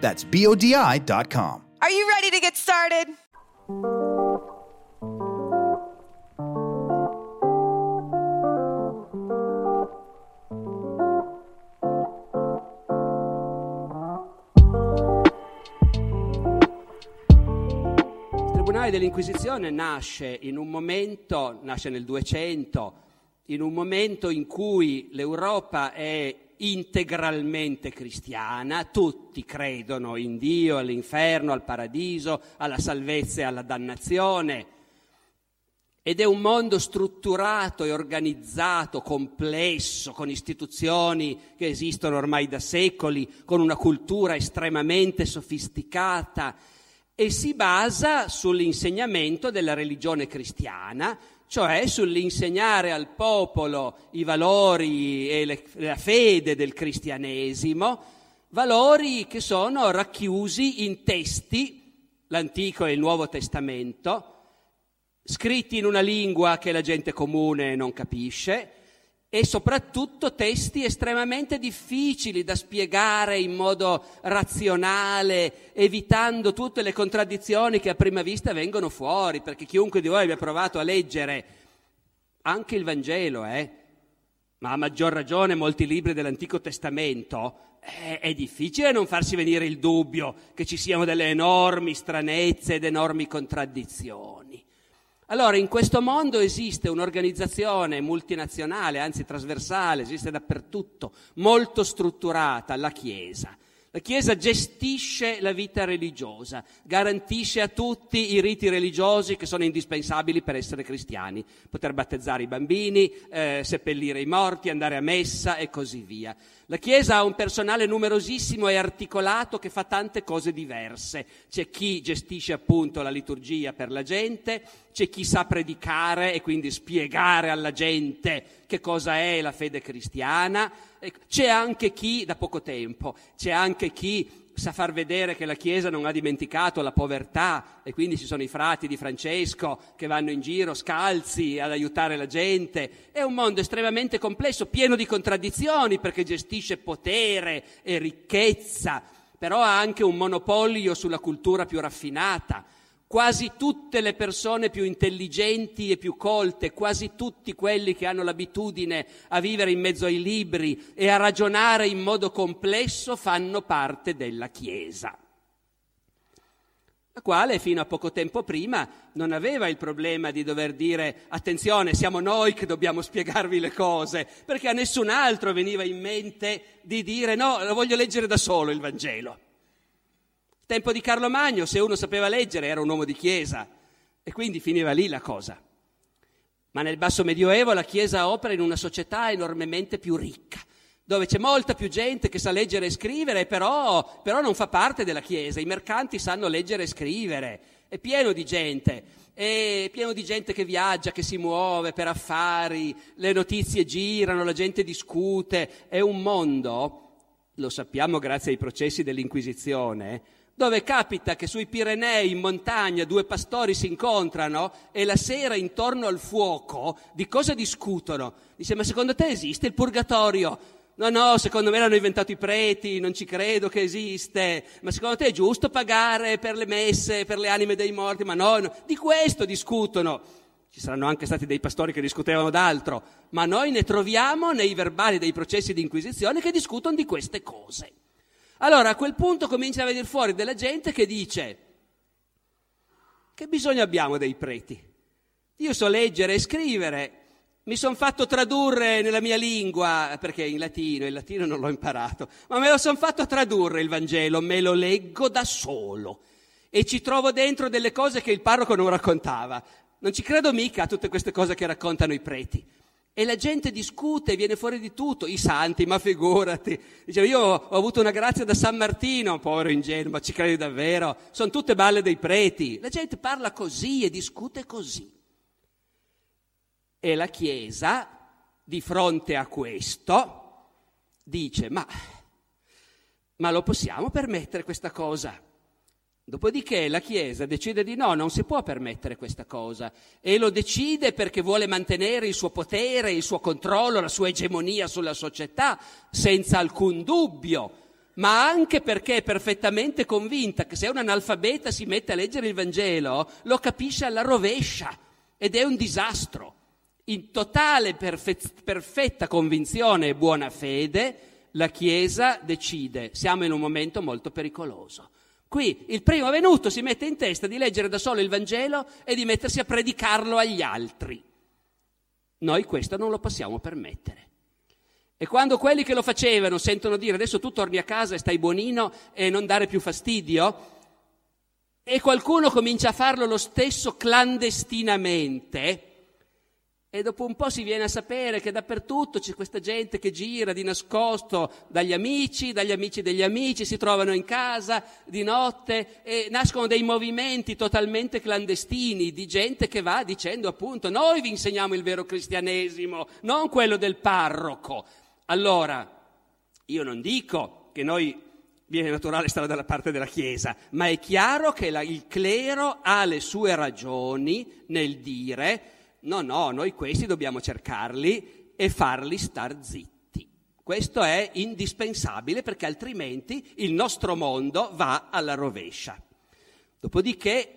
That's B O D I.com. Are you ready to get started? Il Tribunale dell'Inquisizione nasce in un momento, nasce nel 200, in un momento in cui l'Europa è integralmente cristiana, tutti credono in Dio, all'inferno, al paradiso, alla salvezza e alla dannazione. Ed è un mondo strutturato e organizzato, complesso, con istituzioni che esistono ormai da secoli, con una cultura estremamente sofisticata e si basa sull'insegnamento della religione cristiana, cioè sull'insegnare al popolo i valori e le- la fede del cristianesimo, valori che sono racchiusi in testi, l'Antico e il Nuovo Testamento, scritti in una lingua che la gente comune non capisce e soprattutto testi estremamente difficili da spiegare in modo razionale, evitando tutte le contraddizioni che a prima vista vengono fuori, perché chiunque di voi abbia provato a leggere anche il Vangelo, eh, ma a maggior ragione molti libri dell'Antico Testamento, eh, è difficile non farsi venire il dubbio che ci siano delle enormi stranezze ed enormi contraddizioni. Allora, in questo mondo esiste un'organizzazione multinazionale, anzi trasversale, esiste dappertutto, molto strutturata, la Chiesa. La Chiesa gestisce la vita religiosa, garantisce a tutti i riti religiosi che sono indispensabili per essere cristiani, poter battezzare i bambini, eh, seppellire i morti, andare a messa e così via. La Chiesa ha un personale numerosissimo e articolato che fa tante cose diverse. C'è chi gestisce appunto la liturgia per la gente, c'è chi sa predicare e quindi spiegare alla gente che cosa è la fede cristiana, c'è anche chi, da poco tempo, c'è anche chi sa far vedere che la Chiesa non ha dimenticato la povertà e quindi ci sono i frati di Francesco che vanno in giro scalzi ad aiutare la gente. È un mondo estremamente complesso, pieno di contraddizioni perché gestisce potere e ricchezza, però ha anche un monopolio sulla cultura più raffinata. Quasi tutte le persone più intelligenti e più colte, quasi tutti quelli che hanno l'abitudine a vivere in mezzo ai libri e a ragionare in modo complesso fanno parte della Chiesa, la quale fino a poco tempo prima non aveva il problema di dover dire attenzione, siamo noi che dobbiamo spiegarvi le cose, perché a nessun altro veniva in mente di dire no, lo voglio leggere da solo il Vangelo. Tempo di Carlo Magno, se uno sapeva leggere era un uomo di chiesa. E quindi finiva lì la cosa. Ma nel basso medioevo la Chiesa opera in una società enormemente più ricca, dove c'è molta più gente che sa leggere e scrivere, però, però non fa parte della Chiesa. I mercanti sanno leggere e scrivere, è pieno di gente, è pieno di gente che viaggia, che si muove per affari, le notizie girano, la gente discute, è un mondo, lo sappiamo grazie ai processi dell'Inquisizione, dove capita che sui Pirenei in montagna due pastori si incontrano e la sera intorno al fuoco di cosa discutono? Dice, ma secondo te esiste il purgatorio? No, no, secondo me l'hanno inventato i preti, non ci credo che esiste. Ma secondo te è giusto pagare per le messe, per le anime dei morti? Ma no, no. di questo discutono. Ci saranno anche stati dei pastori che discutevano d'altro, ma noi ne troviamo nei verbali dei processi di inquisizione che discutono di queste cose. Allora a quel punto comincia a venire fuori della gente che dice, che bisogno abbiamo dei preti? Io so leggere e scrivere, mi sono fatto tradurre nella mia lingua, perché in latino, il latino non l'ho imparato, ma me lo sono fatto tradurre il Vangelo, me lo leggo da solo e ci trovo dentro delle cose che il parroco non raccontava. Non ci credo mica a tutte queste cose che raccontano i preti. E la gente discute, viene fuori di tutto, i santi, ma figurati. Dice, io ho avuto una grazia da San Martino, povero ingenuo, ma ci credi davvero? Sono tutte balle dei preti. La gente parla così e discute così. E la Chiesa, di fronte a questo, dice, ma, ma lo possiamo permettere questa cosa? Dopodiché la Chiesa decide di no, non si può permettere questa cosa. E lo decide perché vuole mantenere il suo potere, il suo controllo, la sua egemonia sulla società, senza alcun dubbio, ma anche perché è perfettamente convinta che se un analfabeta si mette a leggere il Vangelo lo capisce alla rovescia. Ed è un disastro. In totale perfe- perfetta convinzione e buona fede, la Chiesa decide, siamo in un momento molto pericoloso Qui il primo venuto si mette in testa di leggere da solo il Vangelo e di mettersi a predicarlo agli altri. Noi questo non lo possiamo permettere. E quando quelli che lo facevano sentono dire adesso tu torni a casa e stai buonino e non dare più fastidio, e qualcuno comincia a farlo lo stesso clandestinamente, e dopo un po' si viene a sapere che dappertutto c'è questa gente che gira di nascosto dagli amici, dagli amici degli amici, si trovano in casa di notte e nascono dei movimenti totalmente clandestini di gente che va dicendo appunto noi vi insegniamo il vero cristianesimo, non quello del parroco. Allora, io non dico che noi viene naturale stare dalla parte della Chiesa, ma è chiaro che la, il clero ha le sue ragioni nel dire No, no, noi questi dobbiamo cercarli e farli star zitti. Questo è indispensabile perché altrimenti il nostro mondo va alla rovescia. Dopodiché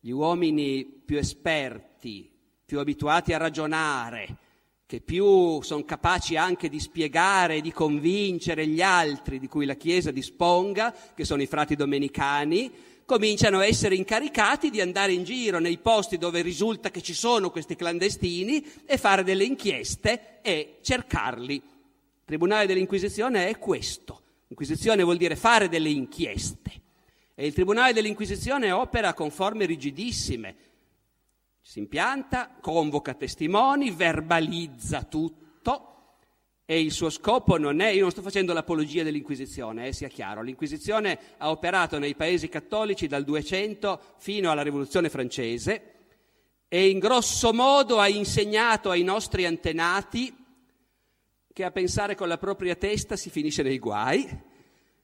gli uomini più esperti, più abituati a ragionare, che più sono capaci anche di spiegare e di convincere gli altri di cui la Chiesa disponga, che sono i frati domenicani, cominciano a essere incaricati di andare in giro nei posti dove risulta che ci sono questi clandestini e fare delle inchieste e cercarli. Il Tribunale dell'Inquisizione è questo. Inquisizione vuol dire fare delle inchieste. E il Tribunale dell'Inquisizione opera con forme rigidissime. Si impianta, convoca testimoni, verbalizza tutto e il suo scopo non è, io non sto facendo l'apologia dell'Inquisizione, eh, sia chiaro, l'Inquisizione ha operato nei paesi cattolici dal 200 fino alla Rivoluzione francese e in grosso modo ha insegnato ai nostri antenati che a pensare con la propria testa si finisce nei guai,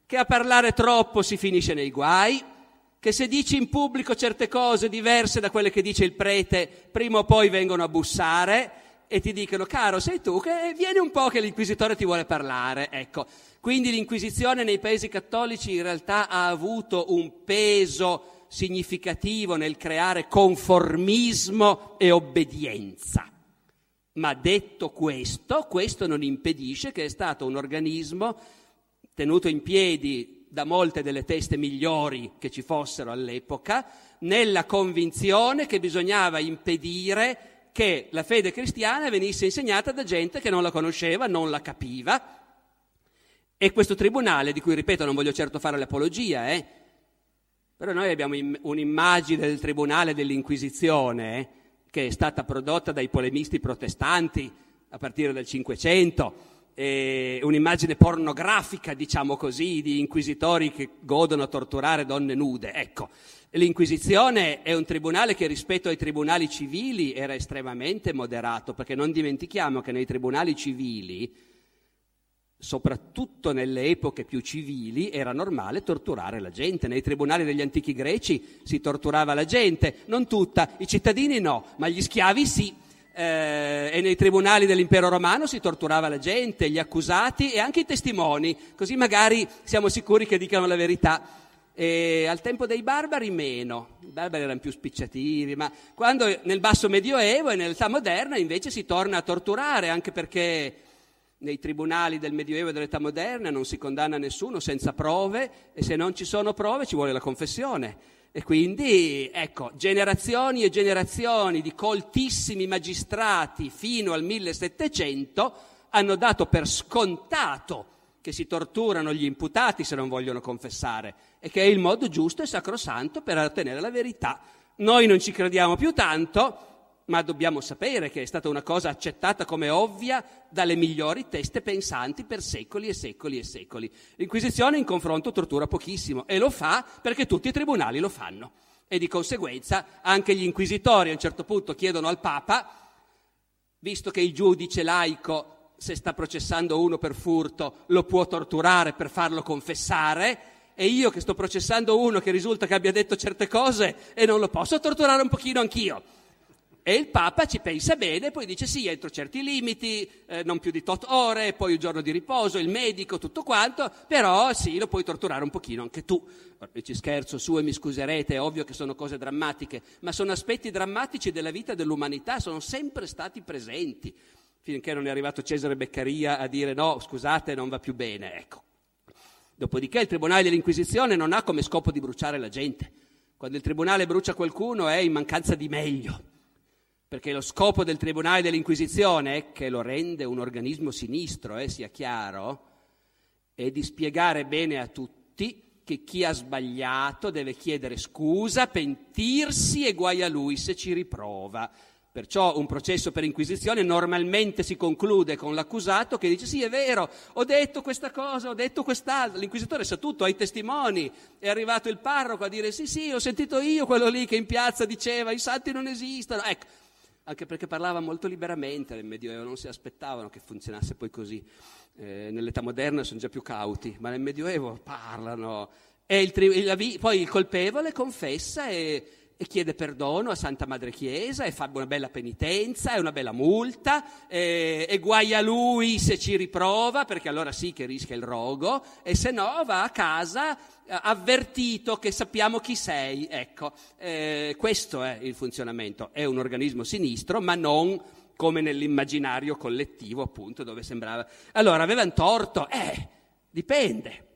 che a parlare troppo si finisce nei guai, che se dici in pubblico certe cose diverse da quelle che dice il prete, prima o poi vengono a bussare e ti dicono, caro, sei tu, che vieni un po' che l'inquisitore ti vuole parlare. Ecco, quindi l'inquisizione nei paesi cattolici in realtà ha avuto un peso significativo nel creare conformismo e obbedienza. Ma detto questo, questo non impedisce che è stato un organismo tenuto in piedi da molte delle teste migliori che ci fossero all'epoca, nella convinzione che bisognava impedire che la fede cristiana venisse insegnata da gente che non la conosceva, non la capiva. E questo tribunale, di cui ripeto non voglio certo fare l'apologia, eh, però noi abbiamo un'immagine del tribunale dell'Inquisizione eh, che è stata prodotta dai polemisti protestanti a partire dal Cinquecento, eh, un'immagine pornografica, diciamo così, di inquisitori che godono a torturare donne nude. Ecco, L'Inquisizione è un tribunale che rispetto ai tribunali civili era estremamente moderato, perché non dimentichiamo che nei tribunali civili, soprattutto nelle epoche più civili, era normale torturare la gente. Nei tribunali degli antichi greci si torturava la gente, non tutta, i cittadini no, ma gli schiavi sì. Eh, e nei tribunali dell'impero romano si torturava la gente, gli accusati e anche i testimoni, così magari siamo sicuri che dicano la verità. E al tempo dei barbari meno, i barbari erano più spicciativi, ma quando nel basso medioevo e nell'età moderna invece si torna a torturare, anche perché Nei tribunali del Medioevo e dell'età moderna non si condanna nessuno senza prove e se non ci sono prove ci vuole la confessione. E quindi, ecco, generazioni e generazioni di coltissimi magistrati fino al 1700 hanno dato per scontato che si torturano gli imputati se non vogliono confessare e che è il modo giusto e sacrosanto per ottenere la verità. Noi non ci crediamo più tanto, ma dobbiamo sapere che è stata una cosa accettata come ovvia dalle migliori teste pensanti per secoli e secoli e secoli. L'Inquisizione in confronto tortura pochissimo e lo fa perché tutti i tribunali lo fanno. E di conseguenza anche gli inquisitori a un certo punto chiedono al Papa, visto che il giudice laico, se sta processando uno per furto, lo può torturare per farlo confessare, e io che sto processando uno che risulta che abbia detto certe cose e non lo posso torturare un pochino anch'io. E il Papa ci pensa bene, poi dice sì, entro certi limiti, eh, non più di tot ore, poi un giorno di riposo, il medico, tutto quanto, però sì, lo puoi torturare un pochino anche tu. E ci scherzo su e mi scuserete, è ovvio che sono cose drammatiche, ma sono aspetti drammatici della vita dell'umanità, sono sempre stati presenti, finché non è arrivato Cesare Beccaria a dire no, scusate, non va più bene, ecco. Dopodiché il Tribunale dell'Inquisizione non ha come scopo di bruciare la gente. Quando il Tribunale brucia qualcuno è in mancanza di meglio perché lo scopo del Tribunale dell'Inquisizione, che lo rende un organismo sinistro, eh, sia chiaro, è di spiegare bene a tutti che chi ha sbagliato deve chiedere scusa, pentirsi e guai a lui se ci riprova. Perciò un processo per inquisizione normalmente si conclude con l'accusato che dice sì è vero, ho detto questa cosa, ho detto quest'altra, l'inquisitore sa tutto, ha i testimoni, è arrivato il parroco a dire sì sì ho sentito io quello lì che in piazza diceva i santi non esistono, ecco, anche perché parlava molto liberamente nel Medioevo, non si aspettavano che funzionasse poi così. Eh, nell'età moderna sono già più cauti, ma nel Medioevo parlano. Il tri- poi il colpevole confessa e e chiede perdono a Santa Madre Chiesa e fa una bella penitenza e una bella multa e, e guai a lui se ci riprova perché allora sì che rischia il rogo e se no va a casa eh, avvertito che sappiamo chi sei. Ecco, eh, questo è il funzionamento. È un organismo sinistro ma non come nell'immaginario collettivo appunto dove sembrava... Allora avevano torto? Eh, dipende.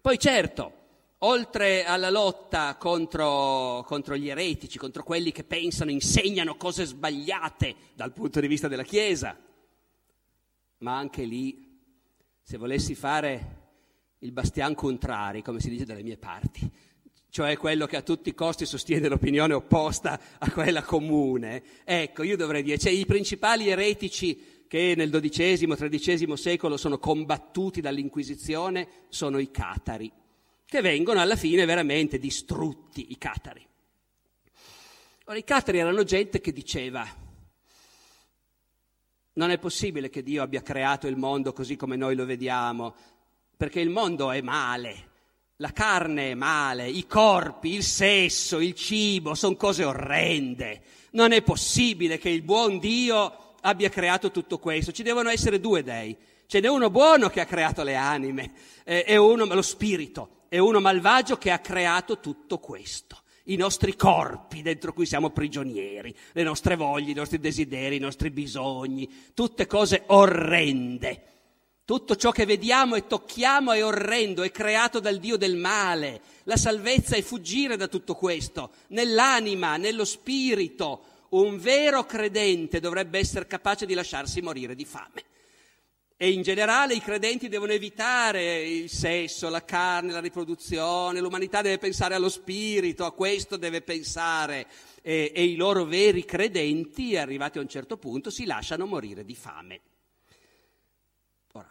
Poi certo, oltre alla lotta contro, contro, gli eretici, contro quelli che pensano, insegnano cose sbagliate dal punto di vista della Chiesa, ma anche lì, se volessi fare il bastian contrari, come si dice dalle mie parti, cioè quello che a tutti i costi sostiene l'opinione opposta a quella comune, ecco, io dovrei dire, cioè i principali eretici che nel XII-XIII secolo sono combattuti dall'Inquisizione sono i catari che vengono alla fine veramente distrutti, i catari. Ora, i catari erano gente che diceva, non è possibile che Dio abbia creato il mondo così come noi lo vediamo, perché il mondo è male, la carne è male, i corpi, il sesso, il cibo sono cose orrende. Non è possibile che il buon Dio abbia creato tutto questo. Ci devono essere due dei. Ce n'è uno buono che ha creato le anime eh, e uno, lo spirito è uno malvagio che ha creato tutto questo. I nostri corpi dentro cui siamo prigionieri, le nostre voglie, i nostri desideri, i nostri bisogni, tutte cose orrende. Tutto ciò che vediamo e tocchiamo è orrendo, è creato dal Dio del male. La salvezza è fuggire da tutto questo, nell'anima, nello spirito. Un vero credente dovrebbe essere capace di lasciarsi morire di fame. E in generale i credenti devono evitare il sesso, la carne, la riproduzione, l'umanità deve pensare allo spirito, a questo deve pensare. E, e i loro veri credenti, arrivati a un certo punto, si lasciano morire di fame. Ora,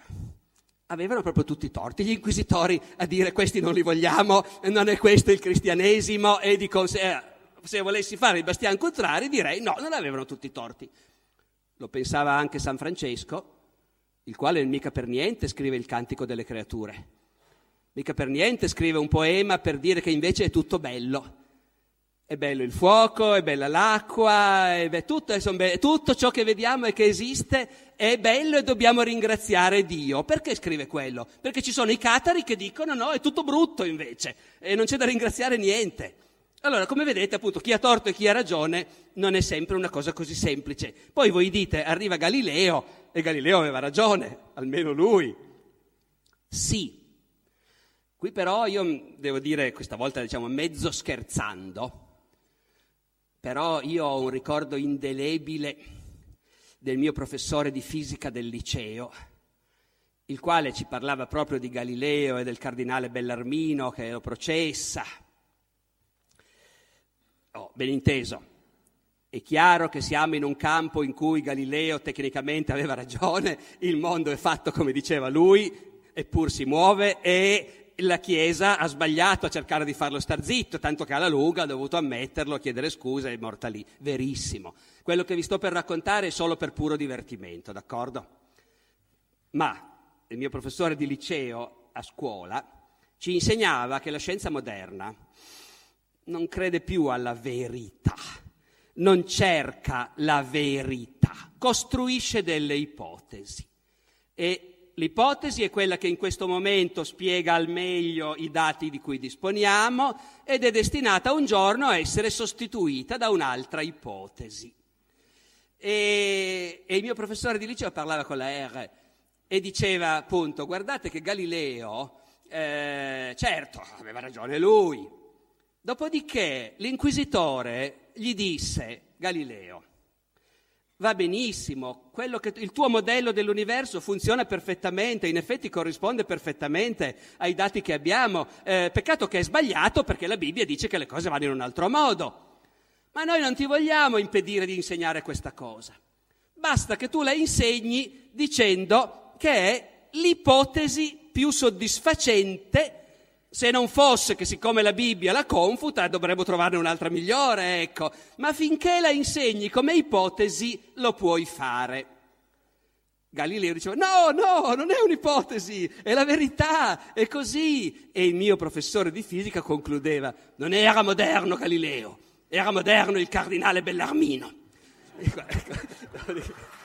avevano proprio tutti i torti, gli inquisitori a dire questi non li vogliamo, non è questo il cristianesimo e di conseguenza, eh, se volessi fare il bastian contrari direi no, non avevano tutti i torti. Lo pensava anche San Francesco, il quale mica per niente scrive il cantico delle creature, mica per niente scrive un poema per dire che invece è tutto bello. È bello il fuoco, è bella l'acqua, è be- tutto, be- tutto ciò che vediamo e che esiste è bello e dobbiamo ringraziare Dio. Perché scrive quello? Perché ci sono i catari che dicono no, è tutto brutto invece e non c'è da ringraziare niente. Allora, come vedete, appunto, chi ha torto e chi ha ragione non è sempre una cosa così semplice. Poi voi dite, arriva Galileo e Galileo aveva ragione, almeno lui. Sì. Qui però io devo dire, questa volta diciamo mezzo scherzando, però io ho un ricordo indelebile del mio professore di fisica del liceo, il quale ci parlava proprio di Galileo e del cardinale Bellarmino che lo processa. Oh, ben inteso, è chiaro che siamo in un campo in cui Galileo tecnicamente aveva ragione, il mondo è fatto come diceva lui, eppur si muove e la Chiesa ha sbagliato a cercare di farlo star zitto, tanto che alla lunga ha dovuto ammetterlo, chiedere scusa e è morta lì. Verissimo. Quello che vi sto per raccontare è solo per puro divertimento, d'accordo? Ma il mio professore di liceo a scuola ci insegnava che la scienza moderna non crede più alla verità, non cerca la verità, costruisce delle ipotesi. E l'ipotesi è quella che in questo momento spiega al meglio i dati di cui disponiamo ed è destinata un giorno a essere sostituita da un'altra ipotesi. E, e il mio professore di liceo parlava con la R e diceva appunto, guardate che Galileo, eh, certo, aveva ragione lui, Dopodiché l'inquisitore gli disse, Galileo, va benissimo, che, il tuo modello dell'universo funziona perfettamente, in effetti corrisponde perfettamente ai dati che abbiamo, eh, peccato che è sbagliato perché la Bibbia dice che le cose vanno in un altro modo. Ma noi non ti vogliamo impedire di insegnare questa cosa. Basta che tu la insegni dicendo che è l'ipotesi più soddisfacente se non fosse che siccome la Bibbia la confuta, dovremmo trovarne un'altra migliore, ecco. Ma finché la insegni come ipotesi, lo puoi fare. Galileo diceva, no, no, non è un'ipotesi, è la verità, è così. E il mio professore di fisica concludeva, non era moderno Galileo, era moderno il cardinale Bellarmino.